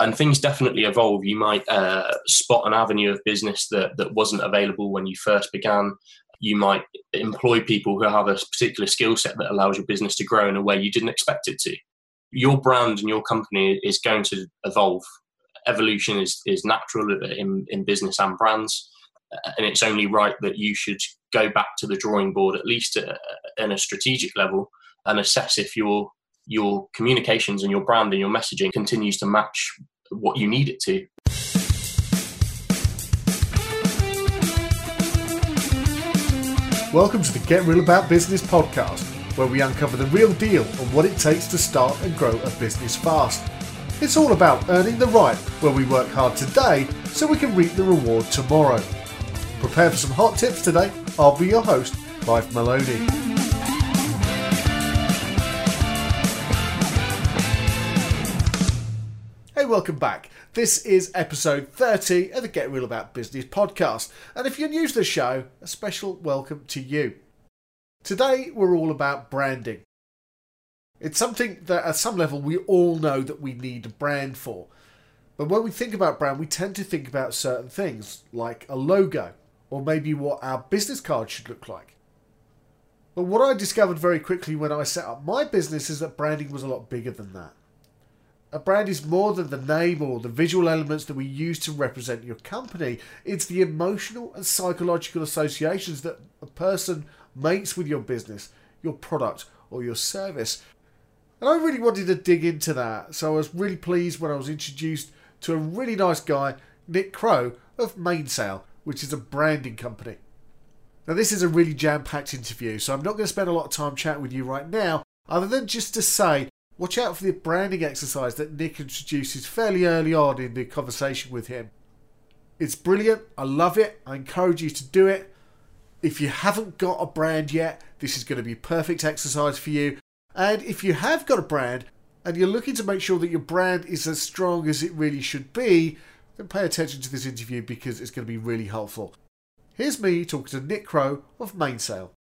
and things definitely evolve. You might uh, spot an avenue of business that, that wasn't available when you first began. You might employ people who have a particular skill set that allows your business to grow in a way you didn't expect it to. Your brand and your company is going to evolve. Evolution is, is natural in, in business and brands, and it's only right that you should go back to the drawing board, at least at, at a strategic level, and assess if your your communications and your brand and your messaging continues to match what you need it to. Welcome to the Get Real About Business podcast, where we uncover the real deal on what it takes to start and grow a business fast. It's all about earning the right where we work hard today so we can reap the reward tomorrow. Prepare for some hot tips today. I'll be your host, Clive Maloney. Welcome back. This is episode 30 of the Get Real About Business podcast. And if you're new to the show, a special welcome to you. Today, we're all about branding. It's something that at some level we all know that we need a brand for. But when we think about brand, we tend to think about certain things, like a logo, or maybe what our business card should look like. But what I discovered very quickly when I set up my business is that branding was a lot bigger than that. A brand is more than the name or the visual elements that we use to represent your company. It's the emotional and psychological associations that a person makes with your business, your product, or your service. And I really wanted to dig into that, so I was really pleased when I was introduced to a really nice guy, Nick Crow of Mainsail, which is a branding company. Now, this is a really jam packed interview, so I'm not going to spend a lot of time chatting with you right now, other than just to say Watch out for the branding exercise that Nick introduces fairly early on in the conversation with him. It's brilliant. I love it. I encourage you to do it. If you haven't got a brand yet, this is going to be perfect exercise for you. And if you have got a brand and you're looking to make sure that your brand is as strong as it really should be, then pay attention to this interview because it's going to be really helpful. Here's me talking to Nick Crow of Mainsail.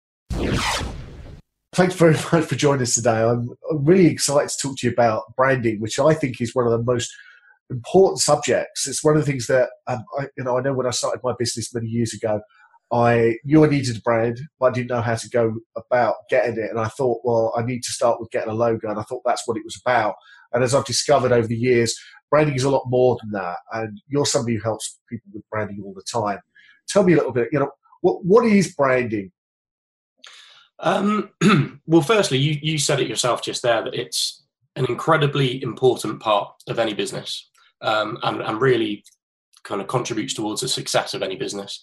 Thanks very much for joining us today. I'm really excited to talk to you about branding, which I think is one of the most important subjects. It's one of the things that um, I, you know. I know when I started my business many years ago, I knew I needed a brand, but I didn't know how to go about getting it. And I thought, well, I need to start with getting a logo, and I thought that's what it was about. And as I've discovered over the years, branding is a lot more than that. And you're somebody who helps people with branding all the time. Tell me a little bit. You know, what what is branding? Um, well, firstly, you, you said it yourself just there that it's an incredibly important part of any business um, and, and really kind of contributes towards the success of any business.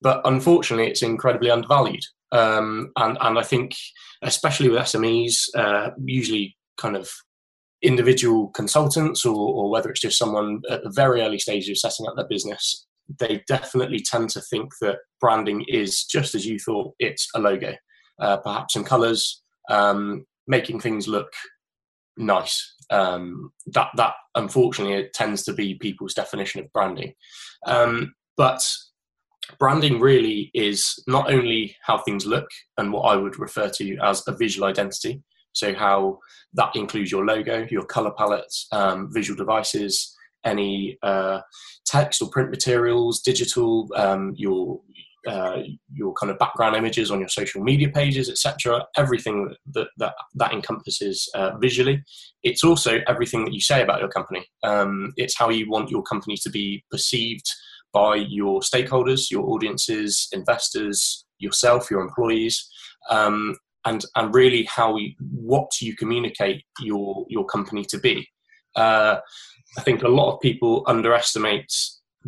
But unfortunately, it's incredibly undervalued. Um, and, and I think, especially with SMEs, uh, usually kind of individual consultants or, or whether it's just someone at the very early stages of setting up their business, they definitely tend to think that branding is just as you thought it's a logo uh, perhaps some colours, um, making things look nice. Um, that that unfortunately it tends to be people's definition of branding. Um, but branding really is not only how things look and what I would refer to as a visual identity. So how that includes your logo, your color palettes, um, visual devices, any uh, text or print materials, digital, um, your uh, your kind of background images on your social media pages, etc. Everything that that that encompasses uh, visually. It's also everything that you say about your company. Um, it's how you want your company to be perceived by your stakeholders, your audiences, investors, yourself, your employees. Um, and, and really how what you communicate your your company to be. Uh, I think a lot of people underestimate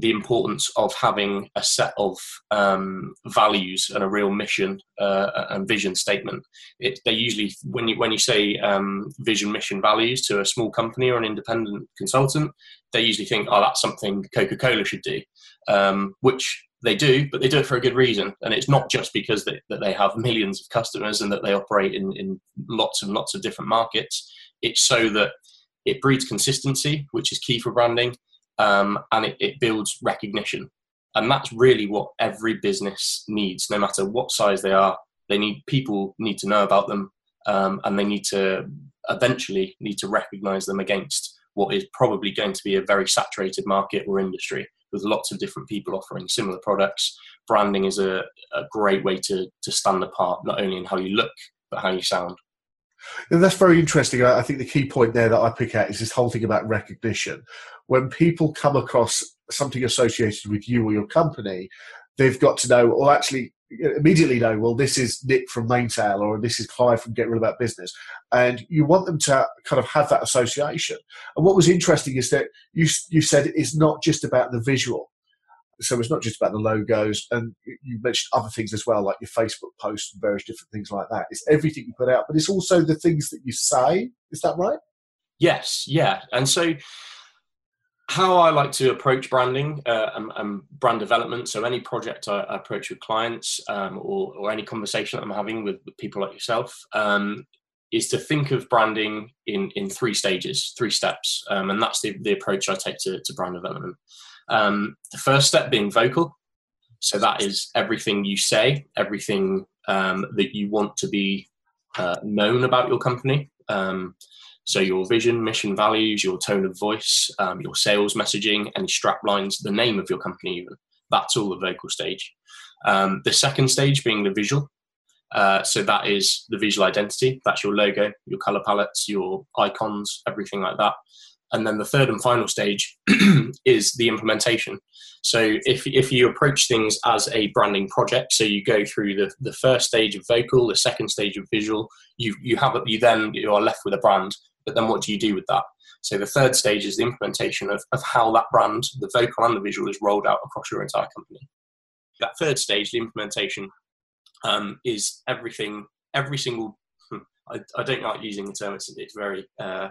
the importance of having a set of um, values and a real mission uh, and vision statement. It, they usually, when you when you say um, vision, mission, values to a small company or an independent consultant, they usually think, "Oh, that's something Coca Cola should do," um, which they do, but they do it for a good reason. And it's not just because they, that they have millions of customers and that they operate in, in lots and lots of different markets. It's so that it breeds consistency, which is key for branding um, and it, it builds recognition. And that's really what every business needs, no matter what size they are. They need people need to know about them, um, and they need to eventually need to recognise them against what is probably going to be a very saturated market or industry with lots of different people offering similar products. Branding is a, a great way to, to stand apart, not only in how you look, but how you sound. And that's very interesting. I think the key point there that I pick out is this whole thing about recognition. When people come across something associated with you or your company, they've got to know, or actually immediately know, well, this is Nick from Mainsail or this is Clive from Get Real About Business. And you want them to kind of have that association. And what was interesting is that you, you said it's not just about the visual. So it's not just about the logos, and you mentioned other things as well, like your Facebook posts and various different things like that. It's everything you put out, but it's also the things that you say. Is that right? Yes, yeah. And so how I like to approach branding uh, and, and, brand development. So any project I, I approach with clients um, or, or, any conversation that I'm having with, with people like yourself um, is to think of branding in, in three stages, three steps. Um, and that's the, the approach I take to, to brand development. Um, the first step being vocal. So that is everything you say, everything um, that you want to be uh, known about your company. Um, so your vision, mission, values, your tone of voice, um, your sales messaging, any strap lines, the name of your company, even that's all the vocal stage. Um, the second stage being the visual. Uh, so that is the visual identity. That's your logo, your color palettes, your icons, everything like that. And then the third and final stage is the implementation. So if, if you approach things as a branding project, so you go through the, the first stage of vocal, the second stage of visual, you you have you then you are left with a brand but then what do you do with that? So the third stage is the implementation of, of how that brand, the vocal and the visual, is rolled out across your entire company. That third stage, the implementation, um, is everything, every single. Hmm, I, I, don't like using the term; it's, it's very, uh,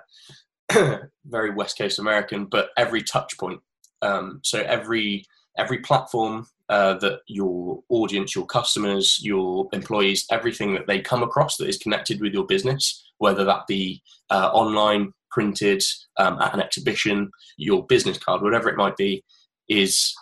very West Coast American. But every touch point, um, so every every platform uh, that your audience, your customers, your employees, everything that they come across that is connected with your business, whether that be uh, online, printed, um, at an exhibition, your business card, whatever it might be, is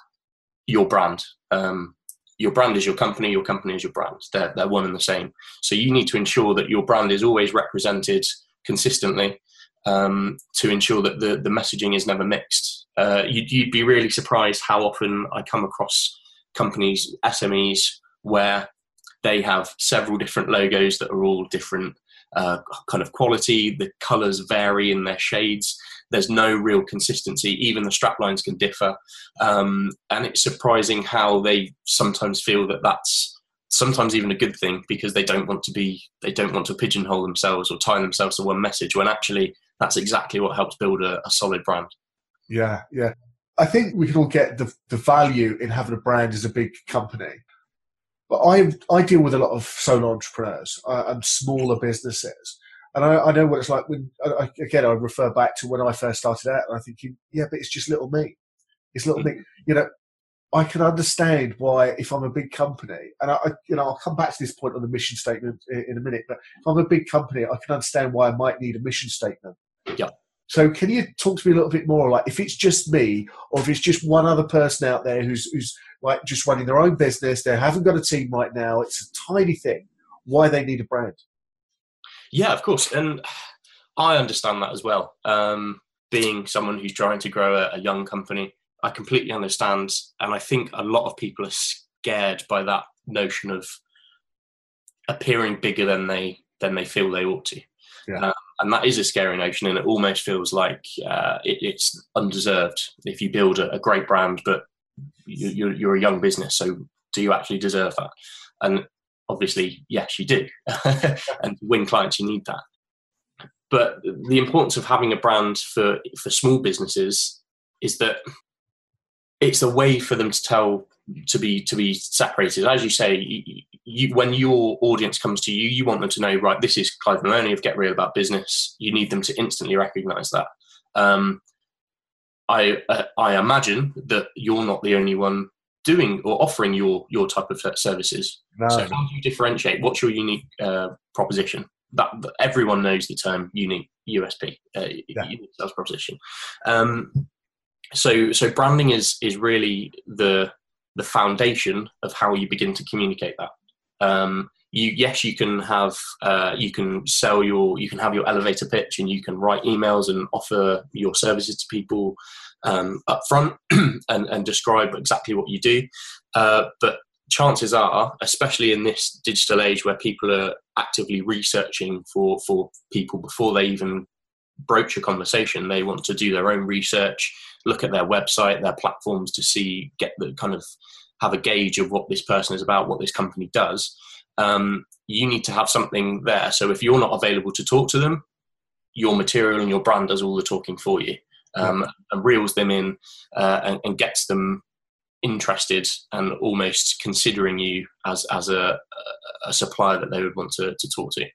your brand. Um, your brand is your company, your company is your brand. They're, they're one and the same. So you need to ensure that your brand is always represented consistently um, to ensure that the, the messaging is never mixed. Uh, you'd, you'd be really surprised how often I come across companies, SMEs, where they have several different logos that are all different uh, kind of quality. The colors vary in their shades. There's no real consistency. Even the strap lines can differ. Um, and it's surprising how they sometimes feel that that's sometimes even a good thing because they don't want to be they don't want to pigeonhole themselves or tie themselves to one message when actually that's exactly what helps build a, a solid brand yeah yeah I think we can all get the, the value in having a brand as a big company. But I, I deal with a lot of solo entrepreneurs and smaller businesses. And I, I, know what it's like when, I, again, I refer back to when I first started out and I think, yeah, but it's just little me. It's little me. You know, I can understand why if I'm a big company, and I, you know, I'll come back to this point on the mission statement in, in a minute, but if I'm a big company, I can understand why I might need a mission statement. Yeah. So can you talk to me a little bit more, like if it's just me, or if it's just one other person out there who's who's like just running their own business, they haven't got a team right now, it's a tiny thing. Why they need a brand? Yeah, of course, and I understand that as well. Um, being someone who's trying to grow a, a young company, I completely understand, and I think a lot of people are scared by that notion of appearing bigger than they than they feel they ought to. Yeah. Um, and that is a scary notion, and it almost feels like uh, it, it's undeserved if you build a, a great brand, but you, you're, you're a young business. So, do you actually deserve that? And obviously, yes, you do. and win clients, you need that. But the importance of having a brand for for small businesses is that it's a way for them to tell to be to be separated. As you say, you, when your audience comes to you, you want them to know, right? This is Clive Maloney of Get Real About Business. You need them to instantly recognise that. Um, I uh, I imagine that you're not the only one doing or offering your your type of services. No. So how do you differentiate? What's your unique uh, proposition? That, that, everyone knows the term unique USP, uh, yeah. unique sales proposition. Um, so so branding is is really the the foundation of how you begin to communicate that. Um, you yes you can have uh, you can sell your you can have your elevator pitch and you can write emails and offer your services to people um, up front and, and describe exactly what you do. Uh, but chances are especially in this digital age where people are actively researching for for people before they even broach a conversation they want to do their own research look at their website their platforms to see get the kind of have a gauge of what this person is about what this company does um, you need to have something there. So if you're not available to talk to them, your material and your brand does all the talking for you um, and reels them in uh, and, and, gets them interested and almost considering you as as a, a supplier that they would want to, to talk to.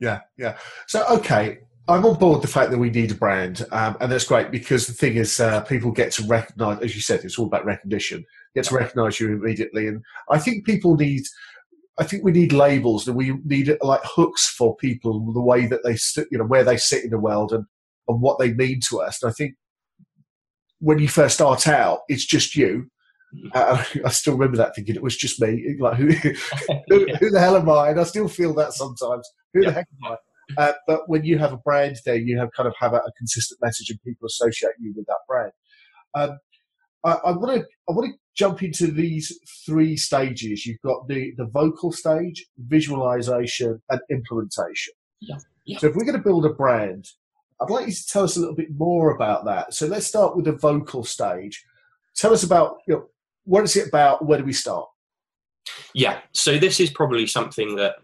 Yeah, yeah. So okay, I'm on board the fact that we need a brand, um, and that's great because the thing is, uh, people get to recognise, as you said, it's all about recognition. Get to recognise you immediately, and I think people need I think we need labels and we need like hooks for people, the way that they sit, you know, where they sit in the world and, and what they mean to us. And I think when you first start out, it's just you. Mm-hmm. Uh, I still remember that thinking it was just me. Like who, who, who, the hell am I? And I still feel that sometimes. Who yeah. the heck am I? Uh, but when you have a brand there, you have kind of have a, a consistent message and people associate you with that brand. Um, I want to I want to jump into these three stages. You've got the the vocal stage, visualization, and implementation. Yeah. yeah. So if we're going to build a brand, I'd like you to tell us a little bit more about that. So let's start with the vocal stage. Tell us about you know what is it about? Where do we start? Yeah. So this is probably something that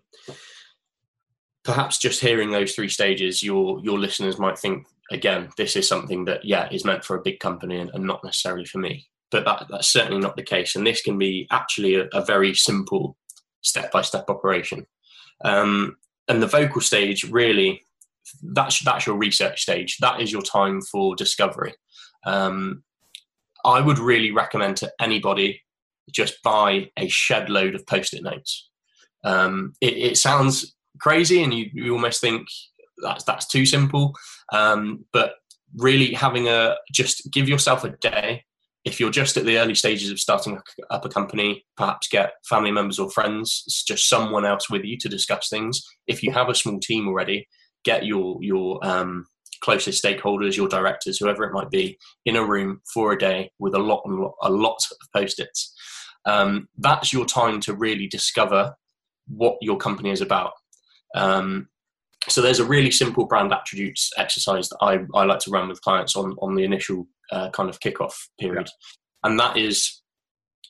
perhaps just hearing those three stages, your your listeners might think again, this is something that yeah is meant for a big company and, and not necessarily for me. But that, that's certainly not the case, and this can be actually a, a very simple step-by-step operation. Um, and the vocal stage really that's that's your research stage. That is your time for discovery. Um, I would really recommend to anybody just buy a shed load of post-it notes. Um, it, it, sounds crazy, and you, you almost think that's that's too simple. Um, but really having a just give yourself a day. If you're just at the early stages of starting up a company, perhaps get family members or friends, just someone else with you to discuss things. If you have a small team already, get your your um, closest stakeholders, your directors, whoever it might be, in a room for a day with a lot a lot of post-its. Um, that's your time to really discover what your company is about. Um, so there's a really simple brand attributes exercise that I, I like to run with clients on, on the initial uh, kind of kickoff period. Yeah. And that is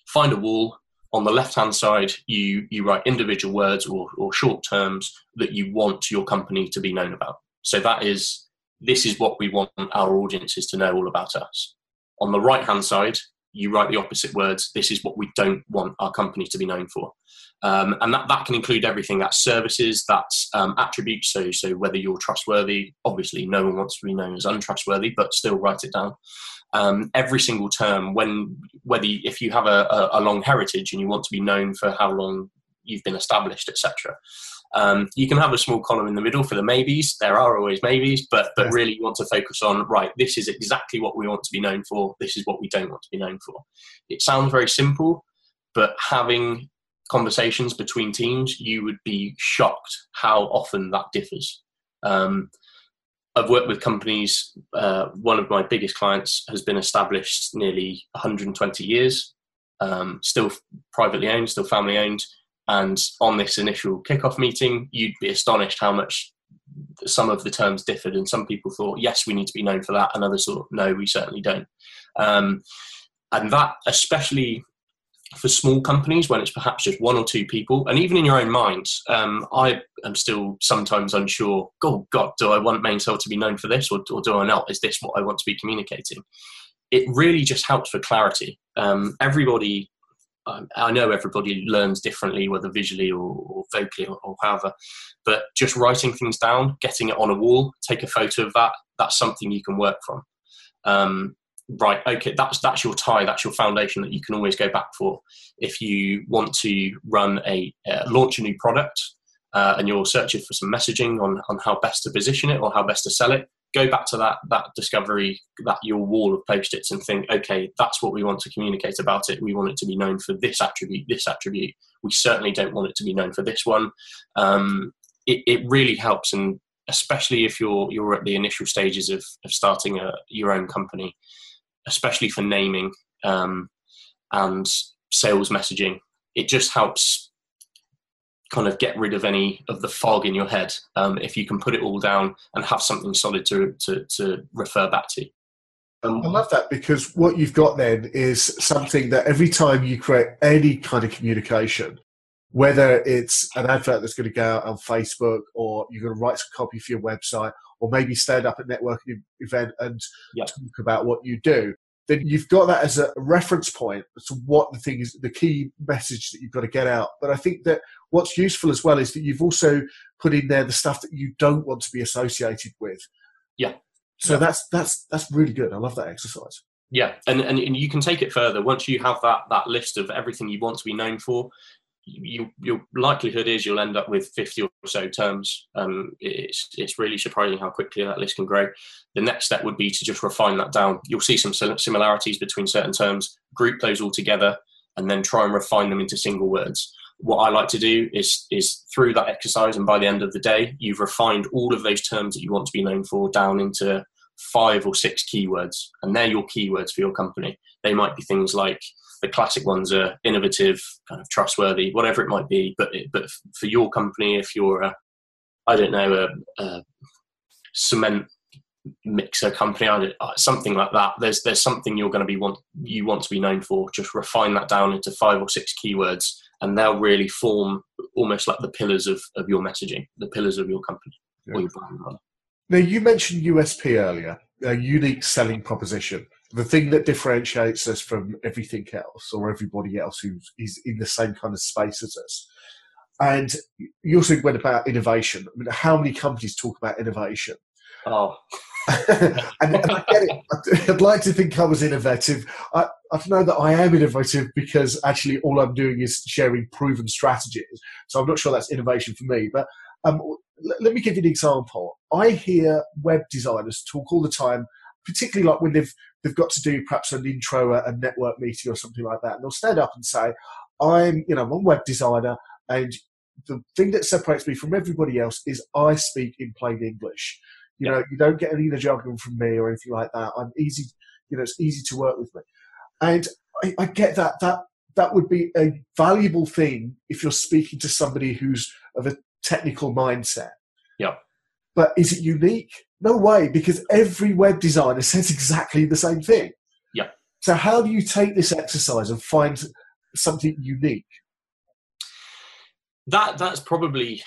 find a wall. On the left hand side, you, you write individual words or, or short terms that you want your company to be known about. So that is, this is what we want our audiences to know all about us. On the right hand side, you write the opposite words. This is what we don't want our company to be known for. Um, and that, that can include everything that's services, that's um, attributes. So, so whether you're trustworthy, obviously no one wants to be known as untrustworthy, but still write it down. Um, every single term, when whether you, if you have a, a, a, long heritage and you want to be known for how long you've been established, etc. Um, you can have a small column in the middle for the maybes. There are always maybes, but but really you want to focus on right. This is exactly what we want to be known for. This is what we don't want to be known for. It sounds very simple, but having conversations between teams, you would be shocked how often that differs. Um, I've worked with companies. Uh, one of my biggest clients has been established nearly 120 years, um, still privately owned, still family owned. And on this initial kickoff meeting, you'd be astonished how much some of the terms differed. And some people thought, yes, we need to be known for that. And others thought, no, we certainly don't. Um, and that, especially for small companies when it's perhaps just one or two people, and even in your own mind, um, I am still sometimes unsure. Oh God, do I want Mainsail to be known for this, or, or, do I not? Is this what I want to be communicating? It really just helps for clarity. Um, everybody, um, I know everybody learns differently, whether visually or, or vocally or, or, however. But just writing things down, getting it on a wall, take a photo of that. That's something you can work from. Um, right okay that's that's your tie that's your foundation that you can always go back for if you want to run a uh, launch a new product uh, and you're searching for some messaging on on how best to position it or how best to sell it go back to that that discovery, that your wall of post-its, and think, okay, that's what we want to communicate about it. We want it to be known for this attribute, this attribute. We certainly don't want it to be known for this one. Um, it, it really helps, and especially if you're you're at the initial stages of, of starting a, your own company, especially for naming um, and sales messaging. It just helps kind of get rid of any of the fog in your head um, if you can put it all down and have something solid to to, to refer back to. Um, I love that because what you've got then is something that every time you create any kind of communication, whether it's an advert that's going to go out on Facebook or you're going to write some copy for your website or maybe stand up at a networking event and yep. talk about what you do, then you've got that as a reference point to what the thing is, the key message that you've got to get out. But I think that what's useful as well is that you've also put in there the stuff that you don't want to be associated with. Yeah. So yeah. that's that's that's really good. I love that exercise. Yeah, and, and and you can take it further once you have that that list of everything you want to be known for you, your likelihood is you'll end up with 50 or so terms. Um, it's, it's really surprising how quickly that list can grow. The next step would be to just refine that down. You'll see some similarities between certain terms, group those all together, and then try and refine them into single words. What I like to do is, is through that exercise, and by the end of the day, you've refined all of those terms that you want to be known for down into five or six keywords, and they're your keywords for your company. They might be things like the classic ones are innovative, kind of trustworthy, whatever it might be. But but for your company, if you're a, I don't know, a, a cement mixer company, uh, something like that. There's there's something you're going to be want you want to be known for. Just refine that down into five or six keywords, and they'll really form almost like the pillars of, of your messaging, the pillars of your company yeah. or your brand. Now you mentioned USP earlier, a unique selling proposition the thing that differentiates us from everything else or everybody else who is in the same kind of space as us. And you also went about innovation. I mean, how many companies talk about innovation? Oh. and, and, I get it. I'd like to think I was innovative. I, I know that I am innovative because actually all I'm doing is sharing proven strategies. So I'm not sure that's innovation for me. But um, let me give you an example. I hear web designers talk all the time particularly like when they've they've got to do perhaps an intro a network meeting or something like that, and they'll stand up and say, "I'm you know I'm a web designer, and the thing that separates me from everybody else is I speak in plain English. You know, you don't get any of the jargon from me or anything like that. I'm easy, you know, it's easy to work with me, and I, I get that that that would be a valuable thing if you're speaking to somebody who's of a technical mindset. Yeah. But is it unique? No way, because every web designer says exactly the same thing. Yeah. So how do you take this exercise and find something unique? That that's probably.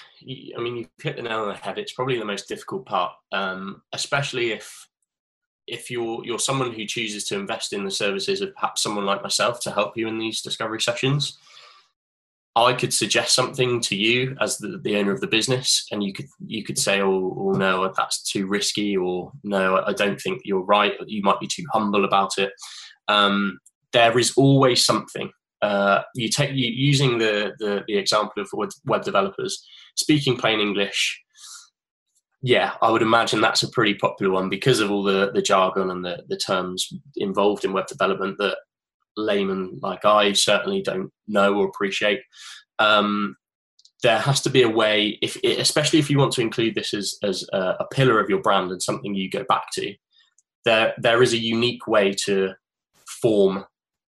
I mean, you hit the nail on the head. It's probably the most difficult part, um, especially if if you're you're someone who chooses to invest in the services of perhaps someone like myself to help you in these discovery sessions I could suggest something to you as the, the owner of the business, and you could you could say, "Oh, oh no, that's too risky," or "No, I don't think you're right." You might be too humble about it. Um, there is always something. Uh, you take you, using the, the the example of web developers speaking plain English. Yeah, I would imagine that's a pretty popular one because of all the, the jargon and the, the terms involved in web development that layman like I certainly don't know or appreciate. Um, there has to be a way, if especially if you want to include this as as a, a, pillar of your brand and something you go back to. There there is a unique way to form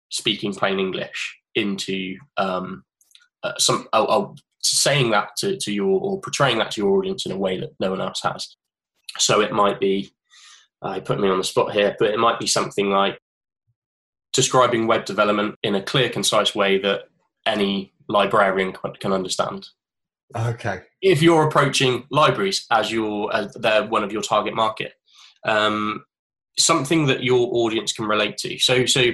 speaking plain English into um, uh, some. I'll, I'll, saying that to, to your or portraying that to your audience in a way that no one else has. So it might be. I uh, put me on the spot here, but it might be something like describing web development in a clear, concise way that any librarian can understand. Okay. If you're approaching libraries as your as they're one of your target market, um, something that your audience can relate to. So so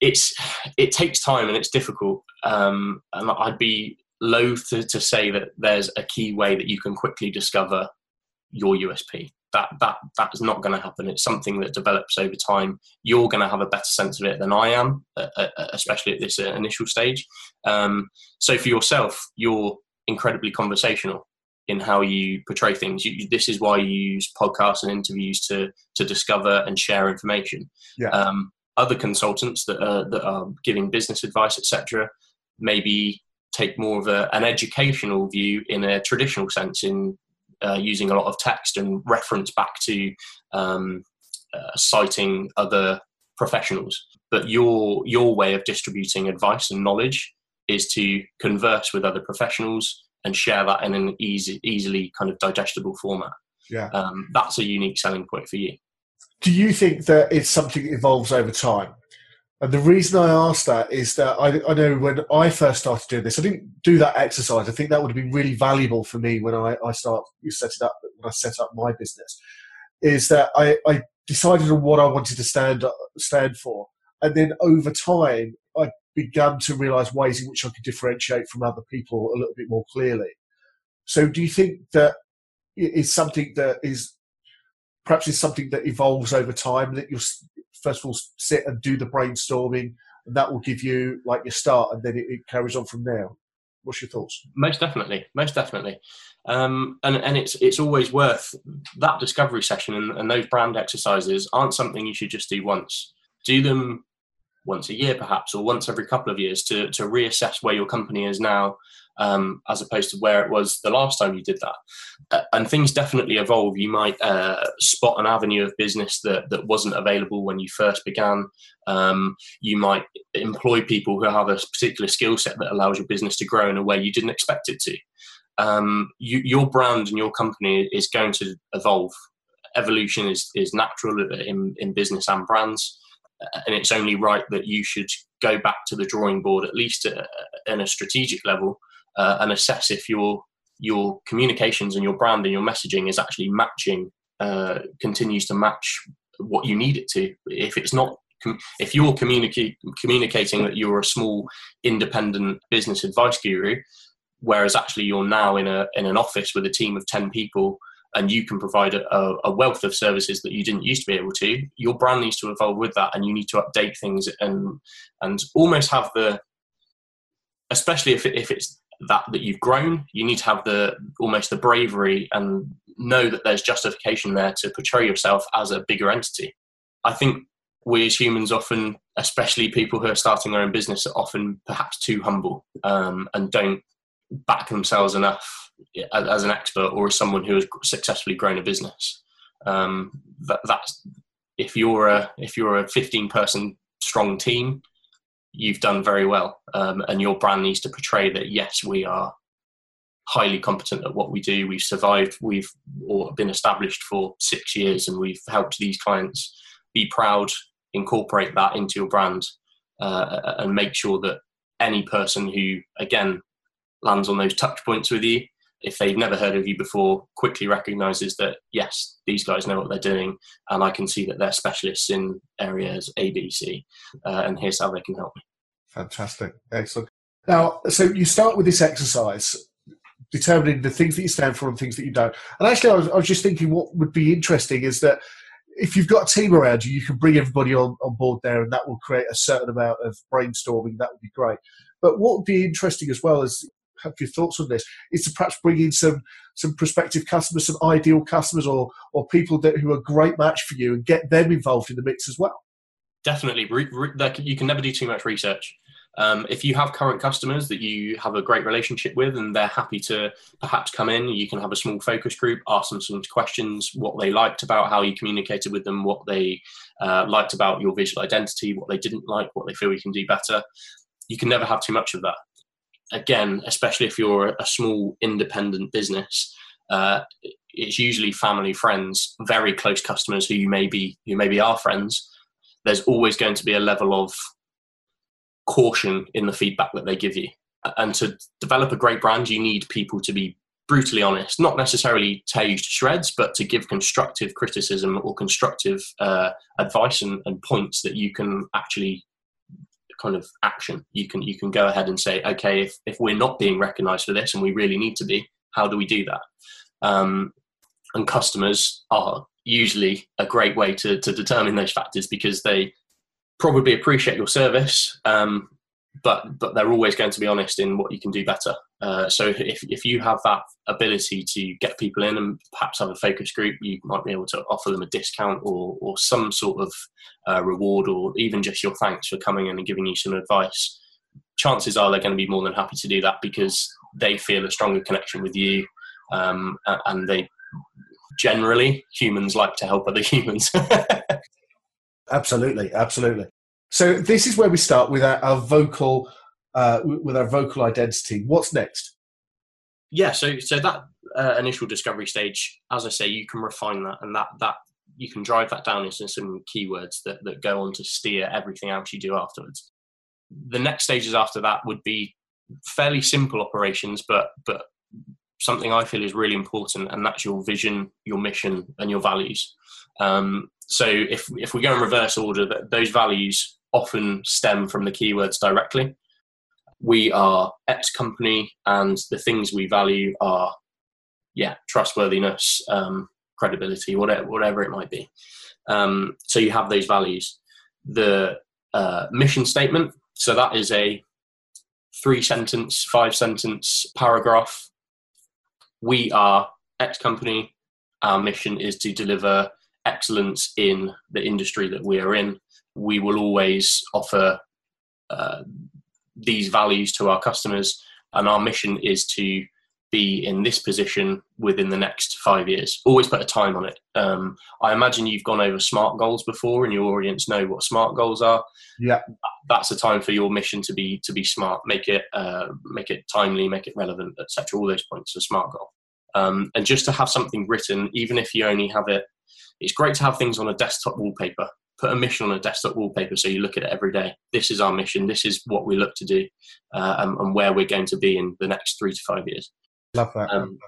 it's it takes time and it's difficult. Um, and I'd be loath to, to say that there's a key way that you can quickly discover your USP that that that is not going to happen. It's something that develops over time. You're going to have a better sense of it than I am, uh, uh, especially at this uh, initial stage. Um, so for yourself, you're incredibly conversational. in how you portray things. You, this is why you use podcasts and interviews to to discover and share information. Yeah. Um, other consultants that are that are giving business advice, etc., maybe take more of a, an educational view in a traditional sense in uh, using a lot of text and reference back to um, uh, citing other professionals. But your your way of distributing advice and knowledge is to converse with other professionals and share that in an easy, easily kind of digestible format. Yeah, um, that's a unique selling point for you. Do you think that it's something that evolves over time? And the reason I ask that is that I, I, know when I first started doing this, I didn't do that exercise. I think that would have been really valuable for me when I, I start set it up when I set up my business. Is that I, I decided on what I wanted to stand stand for, and then over time I began to realise ways in which I could differentiate from other people a little bit more clearly. So, do you think that it's something that is perhaps it's something that evolves over time that you'll first of all sit and do the brainstorming and that will give you like your start and then it, it carries on from there. What's your thoughts? Most definitely most definitely. Um, and and it's it's always worth that discovery session and, and those brand exercises aren't something you should just do once. Do them once a year perhaps or once every couple of years to to reassess where your company is now um, as opposed to where it was the last time you did that. Uh, and things definitely evolve. You might uh, spot an avenue of business that, that wasn't available when you first began. Um, you might employ people who have a particular skill set that allows your business to grow in a way you didn't expect it to. Um, you, your brand and your company is going to evolve. Evolution is, is natural in, in business and brands uh, and it's only right that you should go back to the drawing board at least uh, in a strategic level uh, and assess if your your communications and your brand and your messaging is actually matching uh, continues to match what you need it to. If it's not if you're communicating that you're a small independent business advice guru whereas actually you're now in a in an office with a team of 10 people and you can provide a, a, wealth of services that you didn't used to be able to your brand needs to evolve with that and you need to update things and and almost have the especially if, if it's that that you've grown. You need to have the almost the bravery and know that there's justification there to portray yourself as a bigger entity. I think we as humans often especially people who are starting their own business are often perhaps too humble um, and don't back themselves enough as an expert or as someone who has successfully grown a business. Um, that, that's if you're a if you're a 15 person strong team you've done very well, um, and your brand needs to portray that yes, we are highly competent at what we do. We've survived. We've or been established for six years, and we've helped these clients. Be proud. Incorporate that into your brand, uh, and make sure that any person who again lands on those touch points with you if they've never heard of you before, quickly recognizes that yes, these guys know what they're doing, and I can see that they're specialists in areas A, B, C, uh, and here's how they can help me. Fantastic, excellent. Now, so you start with this exercise, determining the things that you stand for and things that you don't. And actually, I was, I was just thinking what would be interesting is that if you've got a team around you, you can bring everybody on, on board there, and that will create a certain amount of brainstorming. That would be great. But what would be interesting as well is have your thoughts on this is to perhaps bring in some some prospective customers, some ideal customers, or or people that who are a great match for you, and get them involved in the mix as well. Definitely, you can never do too much research. Um, if you have current customers that you have a great relationship with and they're happy to perhaps come in, you can have a small focus group, ask them some questions, what they liked about how you communicated with them, what they uh, liked about your visual identity, what they didn't like, what they feel you can do better. You can never have too much of that again, especially if you're a small independent business, uh, it's usually family, friends, very close customers who you may be who maybe are friends. There's always going to be a level of caution in the feedback that they give you. And to develop a great brand, you need people to be brutally honest, not necessarily tear you to shreds, but to give constructive criticism or constructive uh, advice and, and, points that you can actually kind of action. You can you can go ahead and say, okay, if, if we're not being recognised for this and we really need to be, how do we do that? Um, and customers are usually a great way to, to determine those factors because they probably appreciate your service. Um, but but they're always going to be honest in what you can do better. Uh, so if if you have that ability to get people in and perhaps have a focus group, you might be able to offer them a discount or or some sort of uh, reward or even just your thanks for coming in and giving you some advice. Chances are they're going to be more than happy to do that because they feel a stronger connection with you, um, and they generally humans like to help other humans. absolutely, absolutely. So this is where we start with our, our vocal, uh, with our vocal identity. What's next? Yeah, so so that uh, initial discovery stage, as I say, you can refine that, and that that you can drive that down into some keywords that that go on to steer everything else you do afterwards. The next stages after that would be fairly simple operations, but but something I feel is really important, and that's your vision, your mission, and your values. Um, so if if we go in reverse order, that those values often stem from the keywords directly. We are X company, and the things we value are, yeah, trustworthiness, um, credibility, whatever, whatever it might be. Um, so you have those values. The uh, mission statement. So that is a three sentence, five sentence paragraph. We are X company. Our mission is to deliver excellence in the industry that we are in we will always offer uh, these values to our customers, and our mission is to be in this position within the next five years. Always put a time on it. Um, I imagine you've gone over SMART goals before, and your audience know what SMART goals are. Yeah, that's a time for your mission to be to be smart. Make it uh, make it timely, make it relevant, etc. All those points are SMART goal. Um, and just to have something written, even if you only have it, it's great to have things on a desktop wallpaper put a mission on a desktop wallpaper so you look at it every day. This is our mission. This is what we look to do, uh, and, and, where we're going to be in the next three to five years. Love that. Um,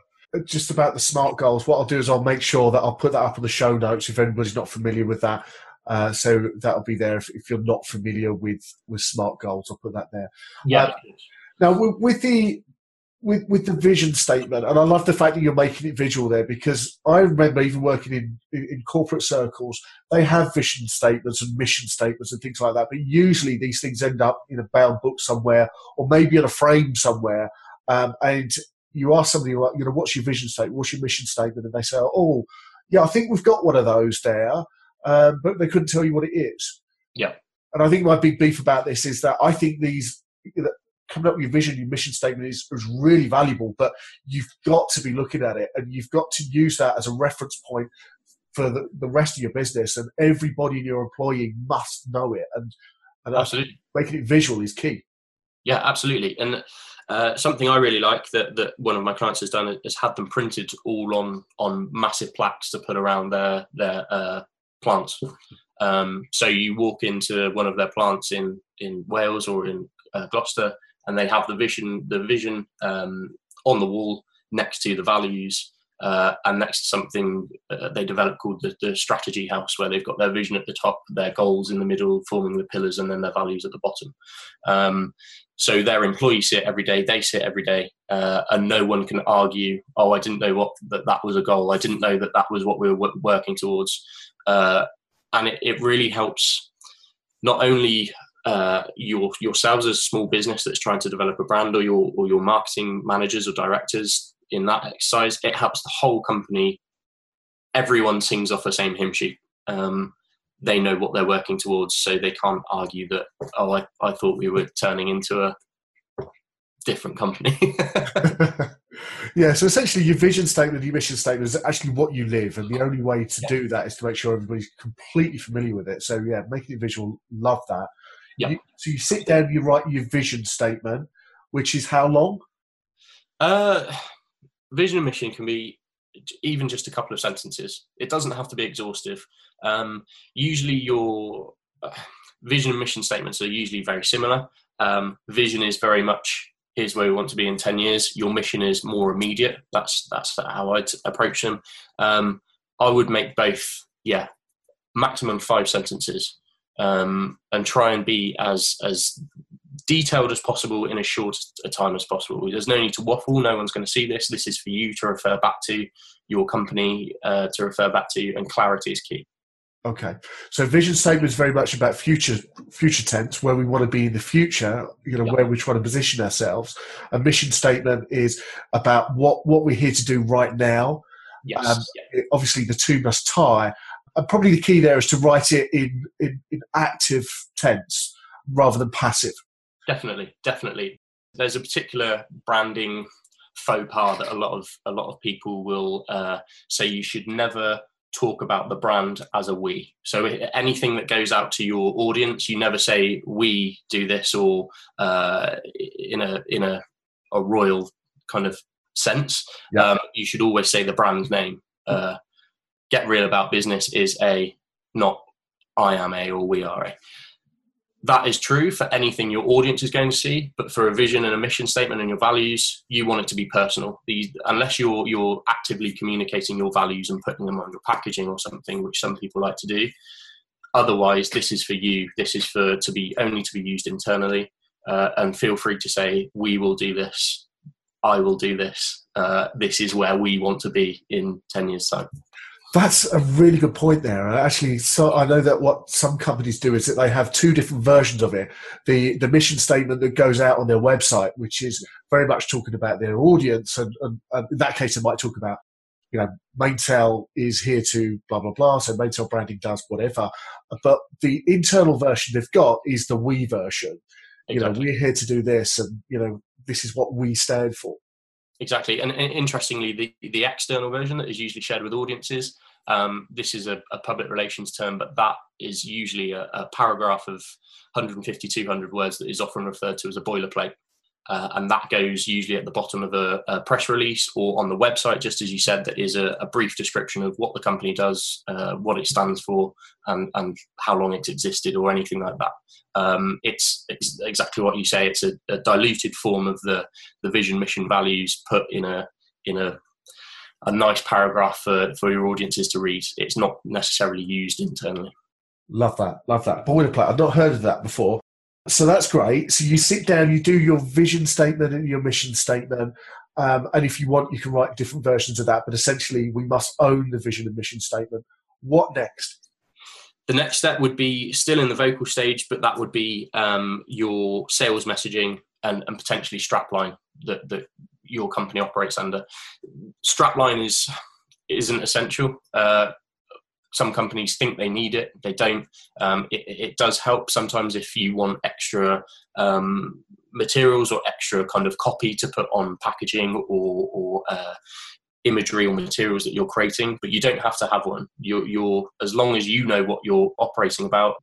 Just about the smart goals, what I'll do is I'll make sure that I'll put that up on the show notes if anybody's not familiar with that. Uh, so that'll be there if, if, you're not familiar with with smart goals. I'll put that there. Yeah. Uh, now with the with with the vision statement, and I love the fact that you're making it visual there because I remember even working in, in, in corporate circles, they have vision statements and mission statements and things like that. But usually these things end up in a bound book somewhere, or maybe in a frame somewhere. Um, and you ask somebody, like, you know, what's your vision statement? What's your mission statement? And they say, oh, yeah, I think we've got one of those there, um, but they couldn't tell you what it is. Yeah. And I think my big beef about this is that I think these coming up with your vision, your mission statement is, is really valuable, but you've got to be looking at it and you've got to use that as a reference point for the, the rest of your business and everybody in your employee must know it and, and absolutely making it visual is key yeah absolutely and uh, something I really like that, that one of my clients has done is had them printed all on on massive plaques to put around their their uh, plants. Um, so you walk into one of their plants in in Wales or in uh, Gloucester, and they have the vision the vision um, on the wall next to the values uh, and next to something uh, they develop called the, the, strategy house where they've got their vision at the top their goals in the middle forming the pillars and then their values at the bottom. Um, so their employees see it every day they see it every day uh, and no one can argue oh i didn't know what that that was a goal. I didn't know that that was what we were working towards. Uh, and it, it really helps not only uh, your yourselves as a small business that's trying to develop a brand or your or your marketing managers or directors in that exercise it helps the whole company. Everyone sings off the same hymn sheet. Um, they know what they're working towards so they can't argue that oh I, I thought we were turning into a different company. Yeah so essentially your vision statement your mission statement is actually what you live and the only way to yeah. do that is to make sure everybody's completely familiar with it. So yeah making it visual love that yeah. You, so you sit down, you write your vision statement, which is how long? Uh, vision and mission can be even just a couple of sentences. It doesn't have to be exhaustive. Um, usually, your uh, vision and mission statements are usually very similar. Um, vision is very much here's where we want to be in 10 years your mission is more immediate that's that's how i'd approach them um, i would make both yeah maximum five sentences um, and try and be as as detailed as possible in as short a time as possible. There's no need to waffle. No one's going to see this. This is for you to refer back to, your company uh, to refer back to, and clarity is key. Okay, so vision statement is very much about future future tense, where we want to be in the future. You know, yep. where we're trying to position ourselves. A mission statement is about what what we're here to do right now. Yes. Um, it, obviously, the two must tie. And probably the key there is to write it in, in, in active tense rather than passive. Definitely, definitely. There's a particular branding faux pas that a lot of a lot of people will uh, say you should never talk about the brand as a we. So anything that goes out to your audience, you never say we do this or uh, in a in a, a royal kind of sense. Yeah. Um, you should always say the brand name. Uh, Get real about business is a not I am a or we are a that is true for anything your audience is going to see, but for a vision and a mission statement and your values, you want it to be personal. These, unless you're you're actively communicating your values and putting them on your packaging or something, which some people like to do. Otherwise, this is for you. This is for to be only to be used internally. Uh, and feel free to say, "We will do this. I will do this. Uh, this is where we want to be in ten years' time." That's a really good point there. Actually, so I know that what some companies do is that they have two different versions of it. The the mission statement that goes out on their website, which is very much talking about their audience, and, and, and in that case, they might talk about, you know, Mainsail is here to blah blah blah. So Mainsail branding does whatever. But the internal version they've got is the we version. Exactly. You know, we're here to do this, and you know, this is what we stand for. Exactly, and, and, interestingly, the the external version that is usually shared with audiences. Um, this is a, a, public relations term, but that is usually a, a, paragraph of 150, 200 words that is often referred to as a boilerplate. Uh, and that goes usually at the bottom of a, a, press release or on the website, just as you said, that is a, a brief description of what the company does, uh, what it stands for, and, and, how long it's existed, or anything like that. Um, it's, it's exactly what you say. It's a, a, diluted form of the, the vision, mission, values put in a in a a nice paragraph for, for your audiences to read. It's not necessarily used internally. Love that. Love that. Boilerplate. I've not heard of that before. So that's great. So you sit down, you do your vision statement and your mission statement. Um, and if you want, you can write different versions of that. But essentially, we must own the vision and mission statement. What next? The next step would be still in the vocal stage, but that would be um, your sales messaging and, and potentially strapline that, that your company operates under. Strapline is isn't essential. Uh, some companies think they need it, they don't. Um, it, it, does help sometimes if you want extra um, materials or extra kind of copy to put on packaging or, or uh, imagery or materials that you're creating, but you don't have to have one. You're, you're as long as you know what you're operating about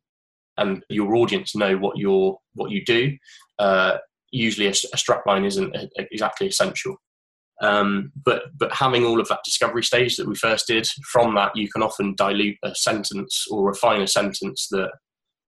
and your audience know what you're what you do. Uh, usually a, a strapline isn't exactly essential. Um, but but having all of that discovery stage that we first did, from that you can often dilute a sentence or refine a sentence that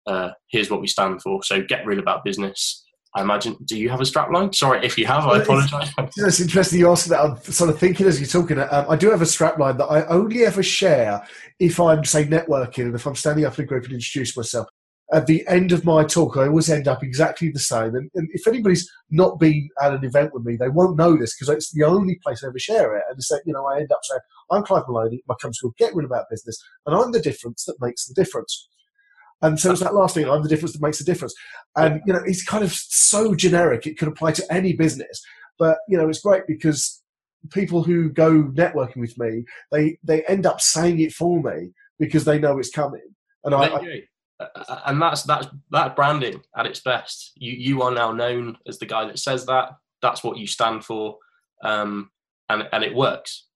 uh, here's what we stand for. So get real about business. I imagine. Do you have a strapline? Sorry if you have. I apologise. It's interesting you ask that. I'm sort of thinking as you're talking. Um, I do have a strapline that I only ever share if I'm say networking and if I'm standing up in a group and introduce myself at the end of my talk, I always end up exactly the same. And, and, if anybody's not been at an event with me, they won't know this because it's the only place I ever share it. And it's like, you know, I end up saying, I'm Clive Maloney, my company's called Get Real About Business, and I'm the difference that makes the difference. And so it's that last thing, I'm the difference that makes the difference. And, you know, it's kind of so generic, it could apply to any business. But, you know, it's great because people who go networking with me, they, they end up saying it for me because they know it's coming. And I, I and that's that's that branding at its best. You you are now known as the guy that says that. That's what you stand for, um, and and it works.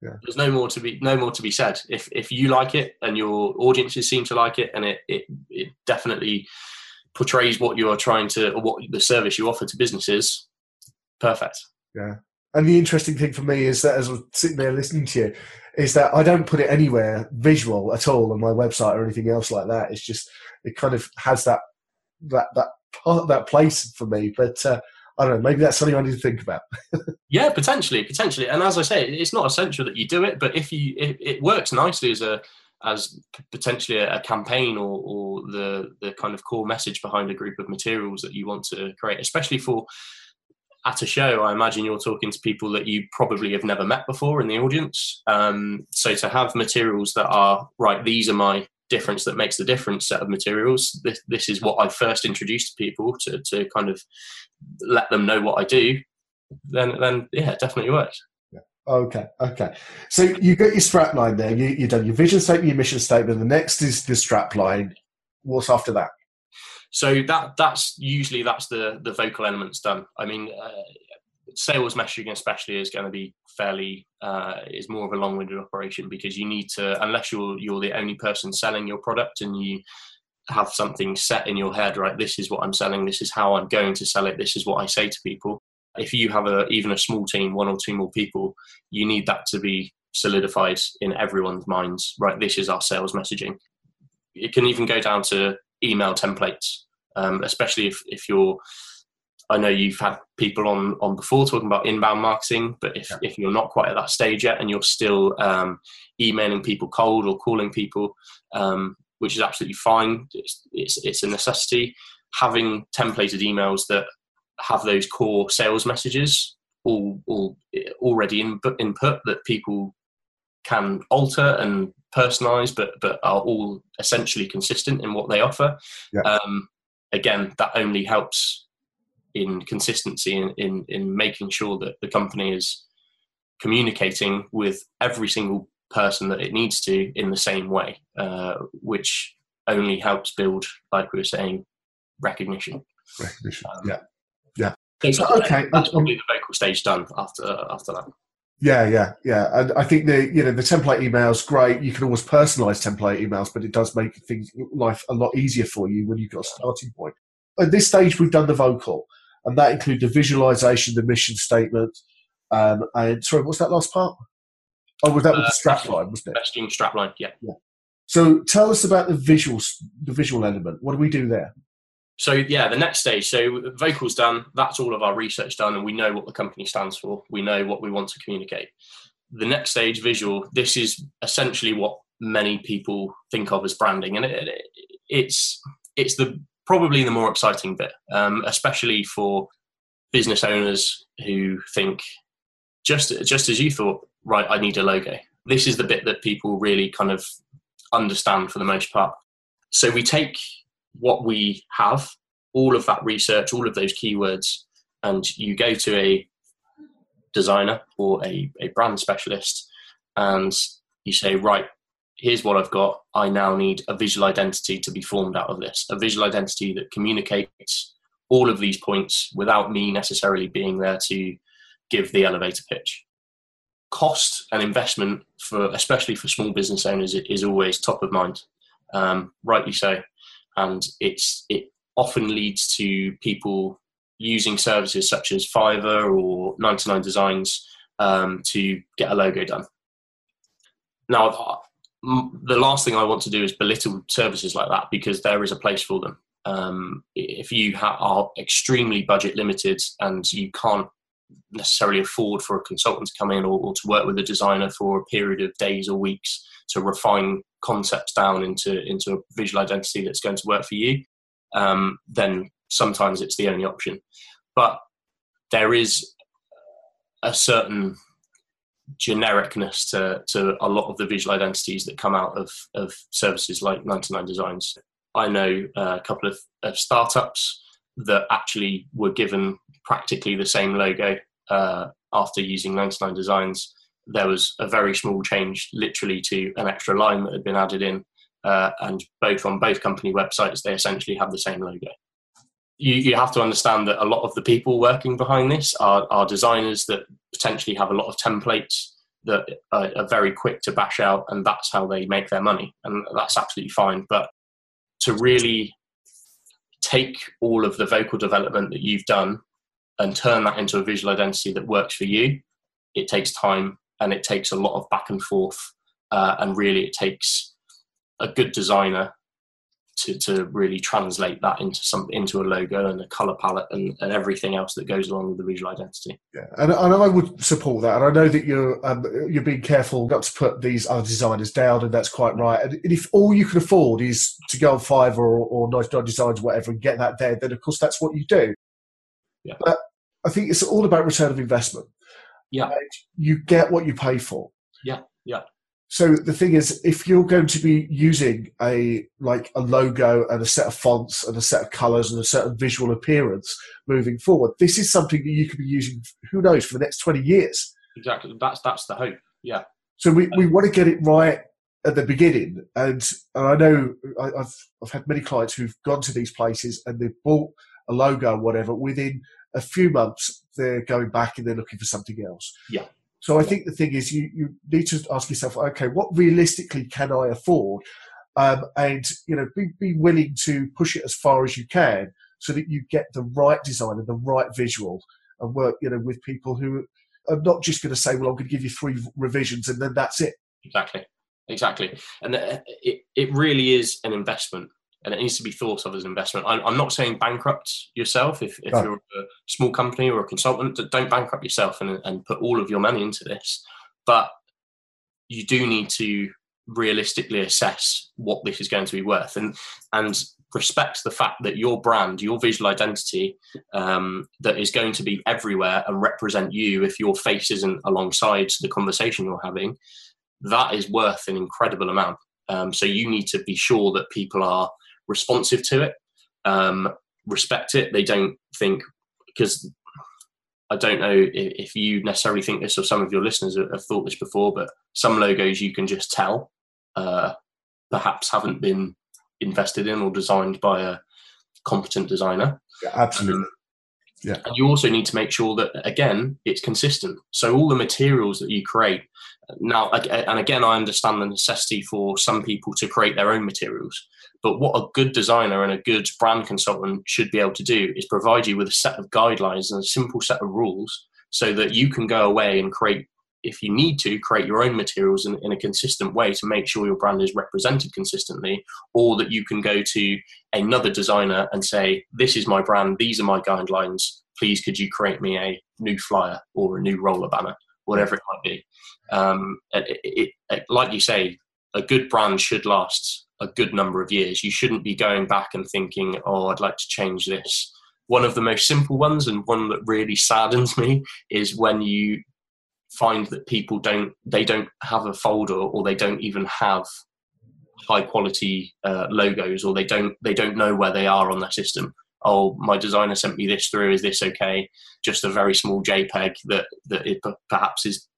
Yeah. There's no more to be no more to be said. If if you like it and your audiences seem to like it, and it it, it definitely portrays what you are trying to or what the service you offer to businesses, perfect. Yeah. And the interesting thing for me is that as I'm sitting there listening to you, is that I don't put it anywhere visual at all on my website or anything else like that. It's just it kind of has that that that part that place for me. But uh, I don't know. Maybe that's something I need to think about. yeah, potentially, potentially. And as I say, it's not essential that you do it, but if you if it works nicely as a as potentially a, campaign or, or the the kind of core message behind a group of materials that you want to create, especially for at a show, I imagine you're talking to people that you probably have never met before in the audience. Um, so to have materials that are right, these are my difference that makes the difference set of materials. This, this is what I first introduced to people to, to kind of let them know what I do. Then, then yeah, it definitely works. Okay, okay. So you got your strap line there. You, you've done your vision statement, your mission statement. The next is the strap line. What's after that? So that that's usually that's the the vocal elements done. I mean, uh, sales messaging especially is going to be fairly uh, is more of a long-winded operation because you need to unless you're you're the only person selling your product and you have something set in your head right this is what i'm selling this is how i'm going to sell it this is what i say to people if you have a even a small team one or two more people you need that to be solidified in everyone's minds right this is our sales messaging it can even go down to email templates um, especially if, if you're I know you've had people on on before talking about inbound marketing, but if, yeah. if you're not quite at that stage yet and you're still um, emailing people cold or calling people, um, which is absolutely fine, it's, it's, it's a necessity. Having templated emails that have those core sales messages all, all already input, input that people can alter and personalize, but but are all essentially consistent in what they offer. Yeah. Um, again, that only helps in consistency in, in, in making sure that the company is communicating with every single person that it needs to in the same way, uh, which only helps build, like we were saying, recognition. Recognition. Um, yeah. Yeah. So okay. That's probably the vocal stage done after after that. Yeah, yeah, yeah. And I think the you know the template emails great. You can always personalize template emails, but it does make things life a lot easier for you when you've got a starting point. At this stage, we've done the vocal and that includes the visualization, the mission statement, um, and sorry, what's that last part? Oh, was that with uh, the strapline, wasn't it? Messaging strapline, yeah. yeah. So tell us about the visual, the visual element. What do we do there? So yeah, the next stage. So vocals done. That's all of our research done, and we know what the company stands for. We know what we want to communicate. The next stage, visual. This is essentially what many people think of as branding, and it, it, it's it's the probably the more exciting bit, um, especially for business owners who think just just as you thought, right? I need a logo. This is the bit that people really kind of understand for the most part. So we take what we have, all of that research, all of those keywords, and you go to a designer or a, a brand specialist and you say, right, here's what I've got. I now need a visual identity to be formed out of this, a visual identity that communicates all of these points without me necessarily being there to give the elevator pitch. Cost and investment for, especially for small business owners, is always top of mind. Um, rightly so, and it's it often leads to people using services such as Fiverr or 99 Designs um, to get a logo done. Now, the last thing I want to do is belittle services like that because there is a place for them. Um, if you ha- are extremely budget limited and you can't necessarily afford for a consultant to come in or, or, to work with a designer for a period of days or weeks to refine concepts down into into a visual identity that's going to work for you, um, then sometimes it's the only option. But there is a certain genericness to, to a lot of the visual identities that come out of, of services like 99 Designs. I know a couple of, of startups that actually were given practically the same logo uh, after using 99 Designs. There was a very small change, literally to an extra line that had been added in, uh, and both on both company websites, they essentially have the same logo. You, you have to understand that a lot of the people working behind this are, are designers that potentially have a lot of templates that are, are very quick to bash out, and that's how they make their money, and that's absolutely fine. But to really take all of the vocal development that you've done and turn that into a visual identity that works for you, it takes time and it takes a lot of back and forth. Uh, and really, it takes a good designer to, to really translate that into some into a logo and a color palette and, and everything else that goes along with the visual identity. Yeah, and, and I would support that. And I know that you're um, you're being careful not to put these other designers down, and that's quite right. And if all you can afford is to go on Fiverr or, or Nice Designs, whatever, and get that there, then of course that's what you do. Yeah. But I think it's all about return of investment. Yeah. Right? You get what you pay for. Yeah. Yeah. so the thing is, if you're going to be using a like a logo and a set of fonts and a set of colours and a certain visual appearance moving forward, this is something that you could be using. Who knows for the next twenty years? Exactly. That's that's the hope. Yeah. So we, we uh, want to get it right at the beginning, and, and I know I, I've I've had many clients who've gone to these places and they've bought a logo or whatever. Within a few months, they're going back and they're looking for something else. Yeah. So I think the thing is, you, you need to ask yourself, okay, what realistically can I afford? Um, and you know, be, be willing to push it as far as you can, so that you get the right design and the right visual, and work, you know, with people who are not just going to say, well, I'm going to give you three revisions and then that's it. Exactly, exactly, and uh, it it really is an investment and it needs to be thought of as an investment. I'm, I'm not saying bankrupt yourself if, if you're a small company or a consultant. Don't bankrupt yourself and, and put all of your money into this. But you do need to realistically assess what this is going to be worth and and respect the fact that your brand, your visual identity, um, that is going to be everywhere and represent you if your face isn't alongside the conversation you're having, that is worth an incredible amount. Um, so you need to be sure that people are responsive to it, um, respect it. They don't think because I don't know if, if, you necessarily think this or some of your listeners have, thought this before, but some logos you can just tell uh, perhaps haven't been invested in or designed by a competent designer. Yeah, absolutely. Um, yeah. And you also need to make sure that again it's consistent. So all the materials that you create now, and again, I understand the necessity for some people to create their own materials. But what a good designer and a good brand consultant should be able to do is provide you with a set of guidelines and a simple set of rules so that you can go away and create, if you need to, create your own materials in, in a consistent way to make sure your brand is represented consistently, or that you can go to another designer and say, This is my brand, these are my guidelines. Please, could you create me a new flyer or a new roller banner, whatever it might be? Um, it, it, it, like you say, a good brand should last a good number of years. You shouldn't be going back and thinking, oh, I'd like to change this. One of the most simple ones, and one that really saddens me, is when you find that people don't they don't have a folder or they don't even have high quality uh, logos or they don't they don't know where they are on their system oh my designer sent me this through is this okay just a very small jpeg that that it perhaps is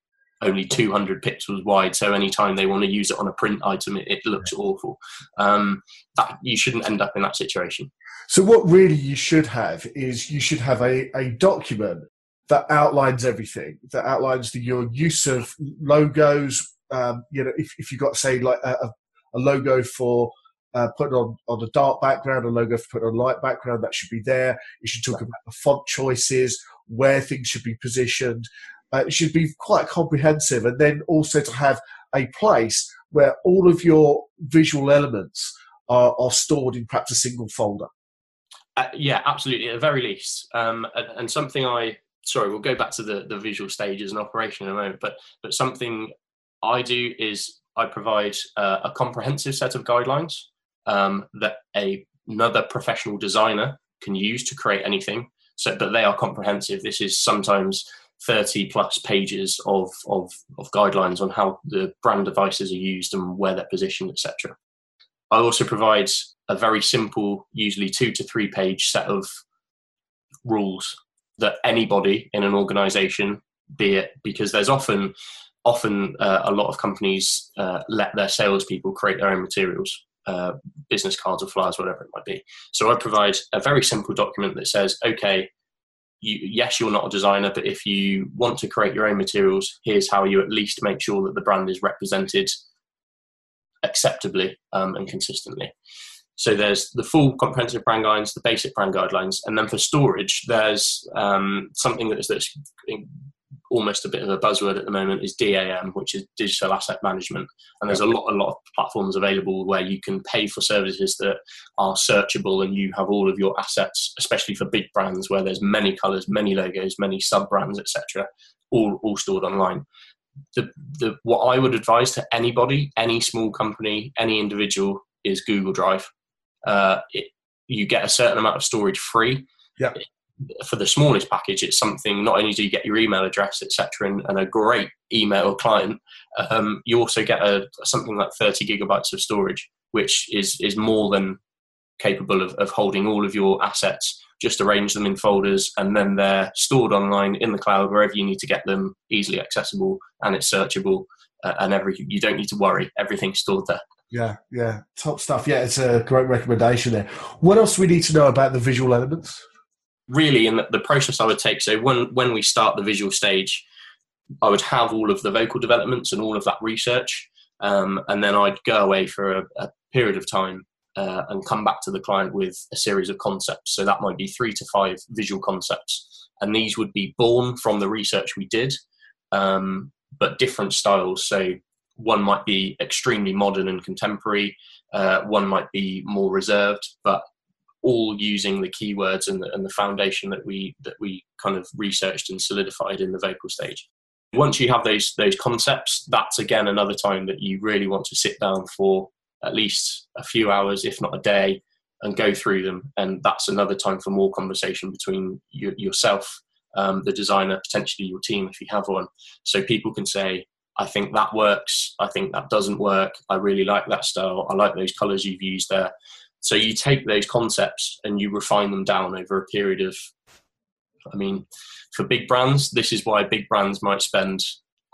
only 200 pixels wide so anytime they want to use it on a print item it, it looks awful um, that you shouldn't end up in that situation so what really you should have is you should have a, a document that outlines everything that outlines the, your use of logos um, you know if, if you've got say like a, a logo for uh, put on on a dark background, a logo for put on a light background. That should be there. You should talk about the font choices, where things should be positioned, uh, it should be quite comprehensive, and then also to have a place where all of your visual elements are, are stored in perhaps a single folder. Uh, yeah, absolutely. At the very least, um, and, and, something I sorry, we'll go back to the, the visual stages and operation in a moment. But but something I do is I provide uh, a comprehensive set of guidelines um, that a, another professional designer can use to create anything. So, but they are comprehensive. This is sometimes 30 plus pages of, of, of guidelines on how the brand devices are used and where they're positioned, etc. I also provide a very simple, usually two to three page set of rules that anybody in an organization, be it because there's often often uh, a lot of companies uh, let their salespeople create their own materials, uh, business cards or flyers, whatever it might be. So I provide a very simple document that says, okay, you, yes, you're not a designer, but if you want to create your own materials, here's how you at least make sure that the brand is represented acceptably um, and consistently. So there's the full comprehensive brand guidelines, the basic brand guidelines, and then for storage, there's um, something that's, that's almost a bit of a buzzword at the moment is DAM, which is digital asset management. And there's a lot, a lot of platforms available where you can pay for services that are searchable, and you have all of your assets, especially for big brands where there's many colors, many logos, many sub brands, etc., all all stored online. The, the what I would advise to anybody, any small company, any individual, is Google Drive. Uh, it, you get a certain amount of storage free. Yeah for the smallest package, it's something not only do you get your email address, etc., and, and, a great email client, um, you also get a something like 30 gigabytes of storage, which is is more than capable of, of holding all of your assets. Just arrange them in folders, and then they're stored online in the cloud wherever you need to get them, easily accessible, and it's searchable. Uh, and every you don't need to worry; everything's stored there. Yeah, yeah, top stuff. Yeah, it's a great recommendation there. What else do we need to know about the visual elements? Really, in the, process, I would take so when when we start the visual stage, I would have all of the vocal developments and all of that research, um, and then I'd go away for a, a period of time uh, and come back to the client with a series of concepts. So that might be three to five visual concepts, and these would be born from the research we did, um, but different styles. So one might be extremely modern and contemporary, uh, one might be more reserved, but all using the keywords and the, and the foundation that we that we kind of researched and solidified in the vocal stage. Once you have those those concepts, that's again another time that you really want to sit down for at least a few hours, if not a day, and go through them. And that's another time for more conversation between you, yourself, um, the designer, potentially your team if you have one, so people can say, I think that works. I think that doesn't work. I really like that style. I like those colors you've used there. So you take those concepts and you refine them down over a period of, I mean, for big brands, this is why big brands might spend